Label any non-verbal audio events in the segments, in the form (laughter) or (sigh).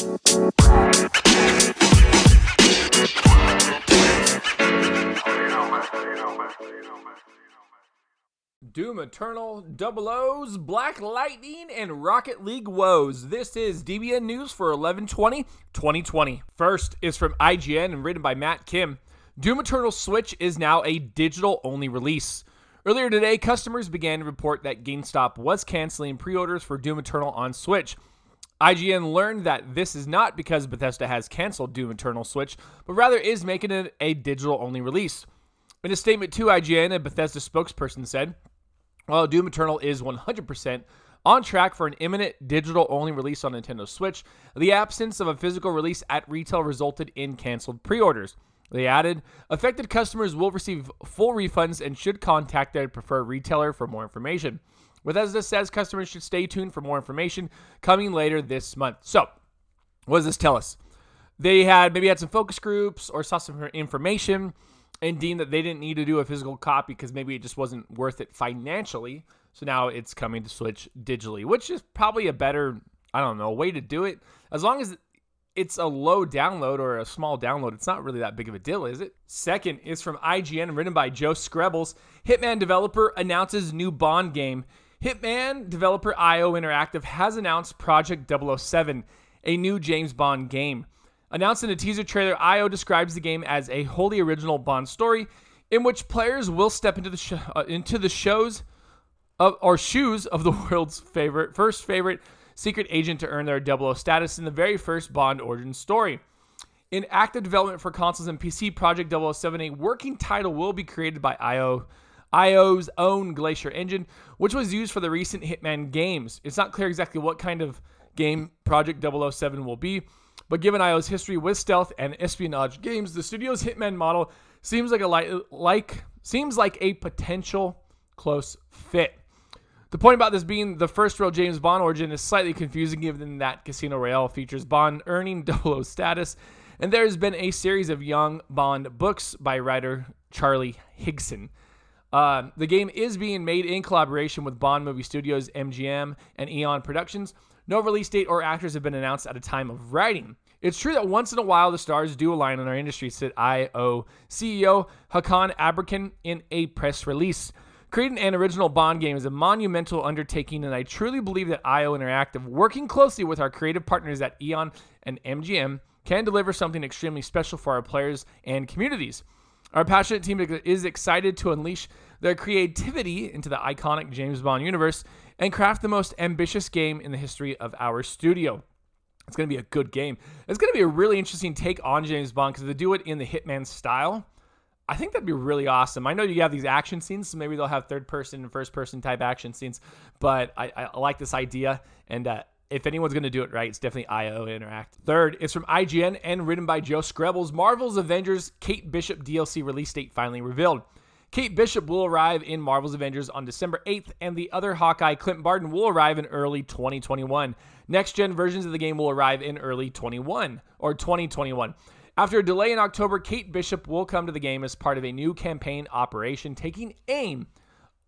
Doom Eternal, Double O's, Black Lightning, and Rocket League woes. This is DBN News for 1120 2020. First is from IGN and written by Matt Kim. Doom Eternal Switch is now a digital only release. Earlier today, customers began to report that GameStop was canceling pre orders for Doom Eternal on Switch. IGN learned that this is not because Bethesda has canceled Doom Eternal Switch, but rather is making it a digital only release. In a statement to IGN, a Bethesda spokesperson said, while Doom Eternal is 100% on track for an imminent digital only release on Nintendo Switch, the absence of a physical release at retail resulted in canceled pre orders. They added, affected customers will receive full refunds and should contact their preferred retailer for more information. Bethesda says customers should stay tuned for more information coming later this month. So, what does this tell us? They had maybe had some focus groups or saw some information and deemed that they didn't need to do a physical copy because maybe it just wasn't worth it financially. So now it's coming to Switch digitally, which is probably a better, I don't know, way to do it. As long as it's a low download or a small download, it's not really that big of a deal, is it? Second is from IGN, written by Joe Skrebels. Hitman developer announces new Bond game. Hitman developer IO Interactive has announced Project 007, a new James Bond game. Announced in a teaser trailer, IO describes the game as a wholly original Bond story in which players will step into the sh- uh, into the shows of, or shoes of the (laughs) world's favorite first favorite secret agent to earn their 00 status in the very first Bond origin story. In active development for consoles and PC, Project 007, a working title will be created by IO IO's own Glacier engine, which was used for the recent Hitman games. It's not clear exactly what kind of game Project 007 will be, but given IO's history with stealth and espionage games, the studio's Hitman model seems like a li- like seems like a potential close fit. The point about this being the first real James Bond origin is slightly confusing given that Casino Royale features Bond earning (laughs) 00 status, and there has been a series of young Bond books by writer Charlie Higson. Uh, the game is being made in collaboration with Bond Movie Studios, MGM, and Eon Productions. No release date or actors have been announced at a time of writing. It's true that once in a while the stars do align in our industry, said IO CEO Hakan Abrakan in a press release. Creating an original Bond game is a monumental undertaking, and I truly believe that IO Interactive, working closely with our creative partners at Eon and MGM, can deliver something extremely special for our players and communities. Our passionate team is excited to unleash their creativity into the iconic James Bond universe and craft the most ambitious game in the history of our studio. It's going to be a good game. It's going to be a really interesting take on James Bond because they do it in the Hitman style. I think that'd be really awesome. I know you have these action scenes, so maybe they'll have third person and first person type action scenes, but I, I like this idea. And uh, if anyone's going to do it right, it's definitely IO Interact. Third, it's from IGN and written by Joe Skrebels. Marvel's Avengers Kate Bishop DLC release date finally revealed. Kate Bishop will arrive in Marvel's Avengers on December 8th, and the other Hawkeye, Clint Barton, will arrive in early 2021. Next gen versions of the game will arrive in early 21 or 2021. After a delay in October, Kate Bishop will come to the game as part of a new campaign operation taking aim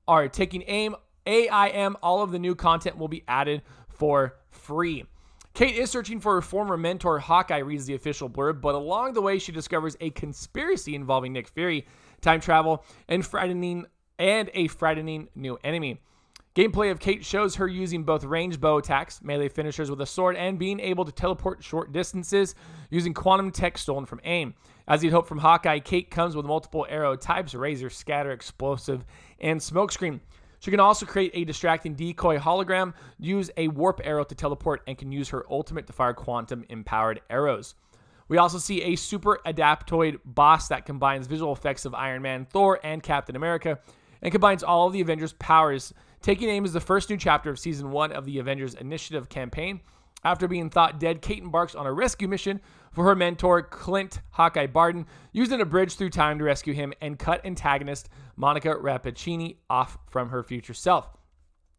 or taking aim AIM. All of the new content will be added for free. Kate is searching for her former mentor, Hawkeye, reads the official blurb, but along the way, she discovers a conspiracy involving Nick Fury time travel, and frightening and a frightening new enemy. Gameplay of Kate shows her using both range bow attacks, melee finishers with a sword, and being able to teleport short distances using quantum tech stolen from AIM. As you'd hope from Hawkeye, Kate comes with multiple arrow types razor, scatter, explosive, and smokescreen. She can also create a distracting decoy hologram, use a warp arrow to teleport, and can use her ultimate to fire quantum empowered arrows. We also see a super adaptoid boss that combines visual effects of Iron Man, Thor, and Captain America, and combines all of the Avengers' powers. Taking aim is the first new chapter of season one of the Avengers Initiative campaign. After being thought dead, Kate embarks on a rescue mission for her mentor, Clint Hawkeye Barton, using a bridge through time to rescue him and cut antagonist Monica Rappaccini off from her future self.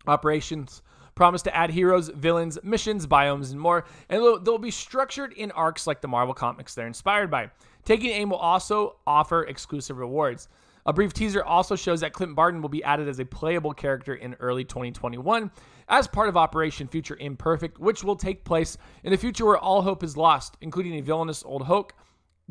Operations promise to add heroes, villains, missions, biomes, and more, and they'll, they'll be structured in arcs like the Marvel comics they're inspired by. Taking aim will also offer exclusive rewards. A brief teaser also shows that Clint Barton will be added as a playable character in early 2021, as part of Operation Future Imperfect, which will take place in a future where all hope is lost, including a villainous old Hulk.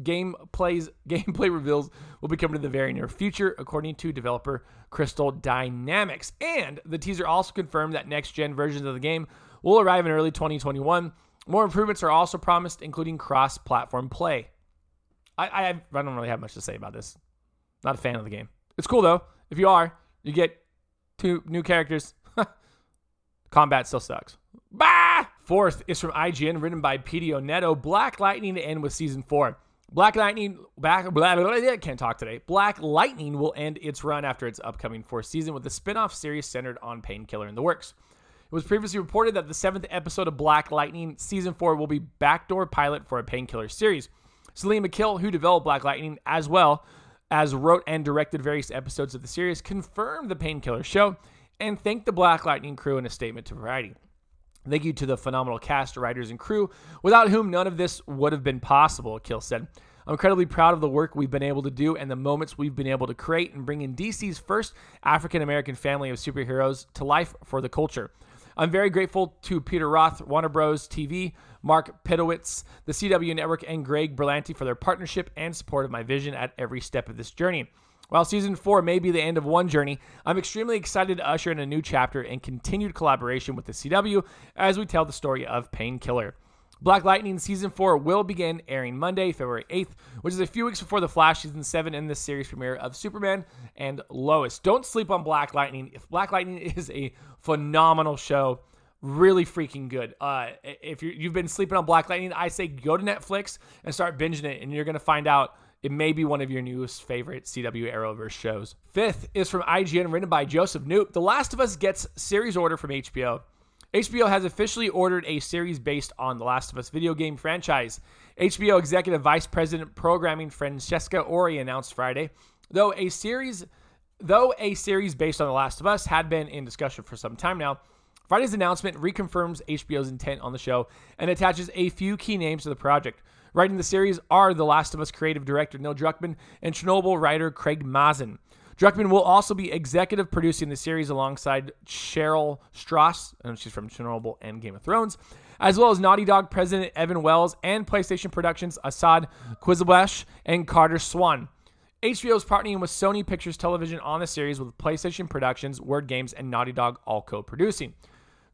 Gameplays, (laughs) gameplay reveals will be coming to the very near future, according to developer Crystal Dynamics. And the teaser also confirmed that next gen versions of the game will arrive in early 2021. More improvements are also promised, including cross platform play. I, I, I don't really have much to say about this. Not a fan of the game. It's cool though. If you are, you get two new characters. Combat still sucks. Bah! Fourth is from IGN, written by Pete Neto. Black Lightning to end with season four. Black Lightning, back, blah, blah, blah, can't talk today. Black Lightning will end its run after its upcoming fourth season with a spin off series centered on Painkiller in the works. It was previously reported that the seventh episode of Black Lightning season four will be backdoor pilot for a Painkiller series. Salim Akil, who developed Black Lightning as well as wrote and directed various episodes of the series, confirmed the Painkiller show and thanked the Black Lightning crew in a statement to Variety. Thank you to the phenomenal cast, writers, and crew, without whom none of this would have been possible, Akil said. I'm incredibly proud of the work we've been able to do and the moments we've been able to create and bring in DC's first African American family of superheroes to life for the culture. I'm very grateful to Peter Roth, Warner Bros. TV, Mark Pedowitz, the CW Network, and Greg Berlanti for their partnership and support of my vision at every step of this journey. While season four may be the end of one journey, I'm extremely excited to usher in a new chapter and continued collaboration with the CW as we tell the story of Painkiller. Black Lightning season 4 will begin airing Monday, February 8th, which is a few weeks before the Flash season 7 and the series premiere of Superman and Lois. Don't sleep on Black Lightning. If Black Lightning (laughs) is a phenomenal show, really freaking good. Uh, if you have been sleeping on Black Lightning, I say go to Netflix and start binging it, and you're going to find out it may be one of your newest favorite CW Arrowverse shows. Fifth is from IGN, written by Joseph Knoop. The Last of Us gets series order from HBO. HBO has officially ordered a series based on The Last of Us video game franchise. HBO Executive Vice President Programming Francesca Orsi announced Friday, though a series though a series based on The Last of Us had been in discussion for some time now, Friday's announcement reconfirms HBO's intent on the show and attaches a few key names to the project. Writing the series are The Last of Us creative director Neil Druckmann and Chernobyl writer Craig Mazin. Druckmann will also be executive producing the series alongside Cheryl Strauss, and she's from Chernobyl and Game of Thrones, as well as Naughty Dog president Evan Wells and PlayStation Productions Asad Qizilbash and Carter Swan. HBO is partnering with Sony Pictures Television on the series with PlayStation Productions, Word Games, and Naughty Dog all co-producing.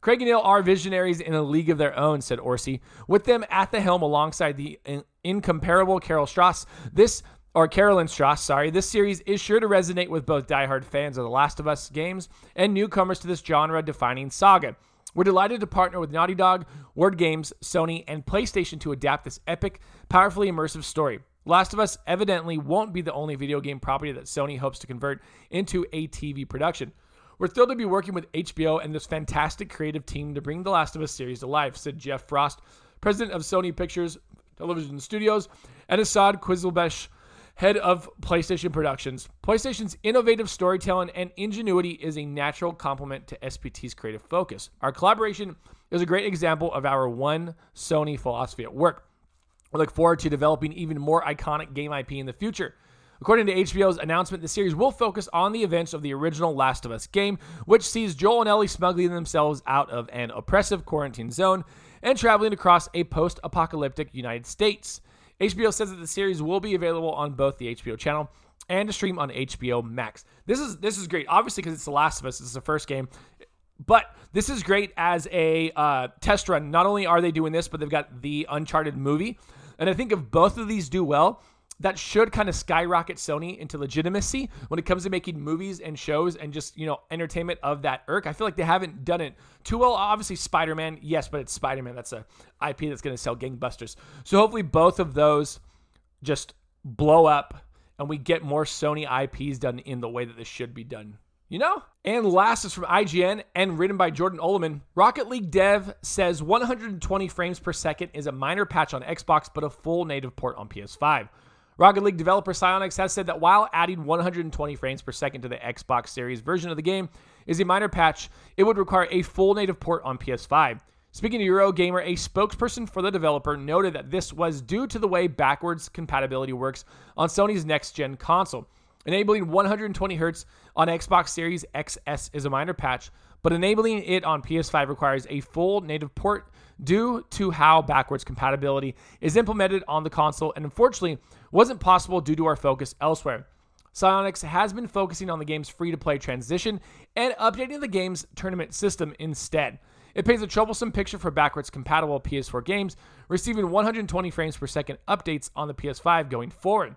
Craig and Neil are visionaries in a league of their own, said Orsi. With them at the helm alongside the incomparable Carol Strauss, this or Carolyn Strauss, sorry, this series is sure to resonate with both diehard fans of The Last of Us games and newcomers to this genre defining saga. We're delighted to partner with Naughty Dog, Word Games, Sony, and PlayStation to adapt this epic, powerfully immersive story. Last of Us evidently won't be the only video game property that Sony hopes to convert into a TV production. We're thrilled to be working with HBO and this fantastic creative team to bring The Last of Us series to life, said Jeff Frost, president of Sony Pictures Television Studios, and Asad Qizilbash, head of PlayStation Productions. PlayStation's innovative storytelling and ingenuity is a natural complement to SPT's creative focus. Our collaboration is a great example of our one Sony philosophy at work. We look forward to developing even more iconic game IP in the future. According to HBO's announcement, the series will focus on the events of the original Last of Us game, which sees Joel and Ellie smuggling themselves out of an oppressive quarantine zone and traveling across a post apocalyptic United States. HBO says that the series will be available on both the HBO channel and to stream on HBO Max. This is this is great, obviously because it's The Last of Us. It's the first game, but this is great as a uh, test run. Not only are they doing this, but they've got the Uncharted movie, and I think if both of these do well, that should kind of skyrocket Sony into legitimacy when it comes to making movies and shows and just, you know, entertainment of that irk. I feel like they haven't done it too well. Obviously, Spider Man, yes, but it's Spider Man. That's a IP that's going to sell gangbusters. So hopefully, both of those just blow up and we get more Sony IPs done in the way that this should be done. You know? And last is from IGN and written by Jordan Oloman. Rocket League dev says 120 frames per second is a minor patch on Xbox, but a full native port on PS5. Rocket League developer Psyonix has said that while adding 120 frames per second to the Xbox Series version of the game is a minor patch, it would require a full native port on PS5. Speaking to Eurogamer, a spokesperson for the developer noted that this was due to the way backwards compatibility works on Sony's next gen console. Enabling 120 Hz on Xbox Series XS is a minor patch, but enabling it on PS5 requires a full native port due to how backwards compatibility is implemented on the console and unfortunately wasn't possible due to our focus elsewhere. Psyonix has been focusing on the game's free to play transition and updating the game's tournament system instead. It paints a troublesome picture for backwards compatible PS4 games, receiving 120 frames per second updates on the PS5 going forward.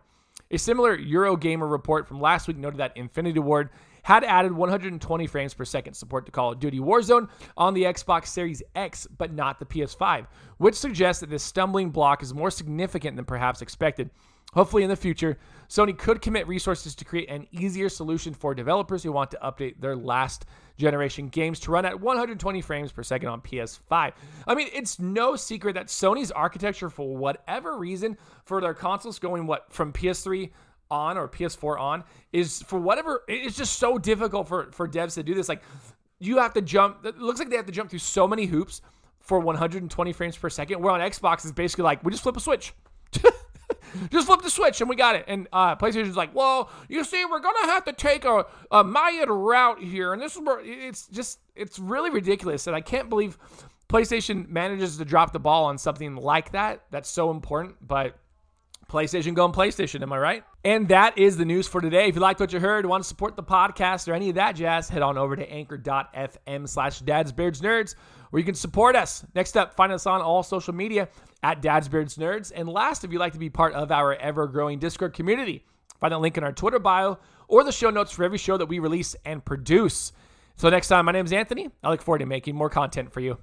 A similar Eurogamer report from last week noted that Infinity Ward had added 120 frames per second support to Call of Duty Warzone on the Xbox Series X, but not the PS5, which suggests that this stumbling block is more significant than perhaps expected. Hopefully, in the future, Sony could commit resources to create an easier solution for developers who want to update their last generation games to run at 120 frames per second on PS5. I mean, it's no secret that Sony's architecture, for whatever reason, for their consoles going what from PS3 on or PS4 on, is for whatever it's just so difficult for for devs to do this. Like, you have to jump. It looks like they have to jump through so many hoops for 120 frames per second. Where on Xbox is basically like we just flip a switch. (laughs) just flip the switch and we got it. And uh, PlayStation's like, well, you see, we're gonna have to take a, a Mayan route here, and this is where it's just it's really ridiculous, and I can't believe PlayStation manages to drop the ball on something like that. That's so important, but. PlayStation going PlayStation, am I right? And that is the news for today. If you liked what you heard, want to support the podcast or any of that jazz, head on over to anchor.fm slash dadsbeardsnerds where you can support us. Next up, find us on all social media at Dad's Beards Nerds. And last, if you'd like to be part of our ever growing Discord community, find that link in our Twitter bio or the show notes for every show that we release and produce. So next time, my name is Anthony. I look forward to making more content for you.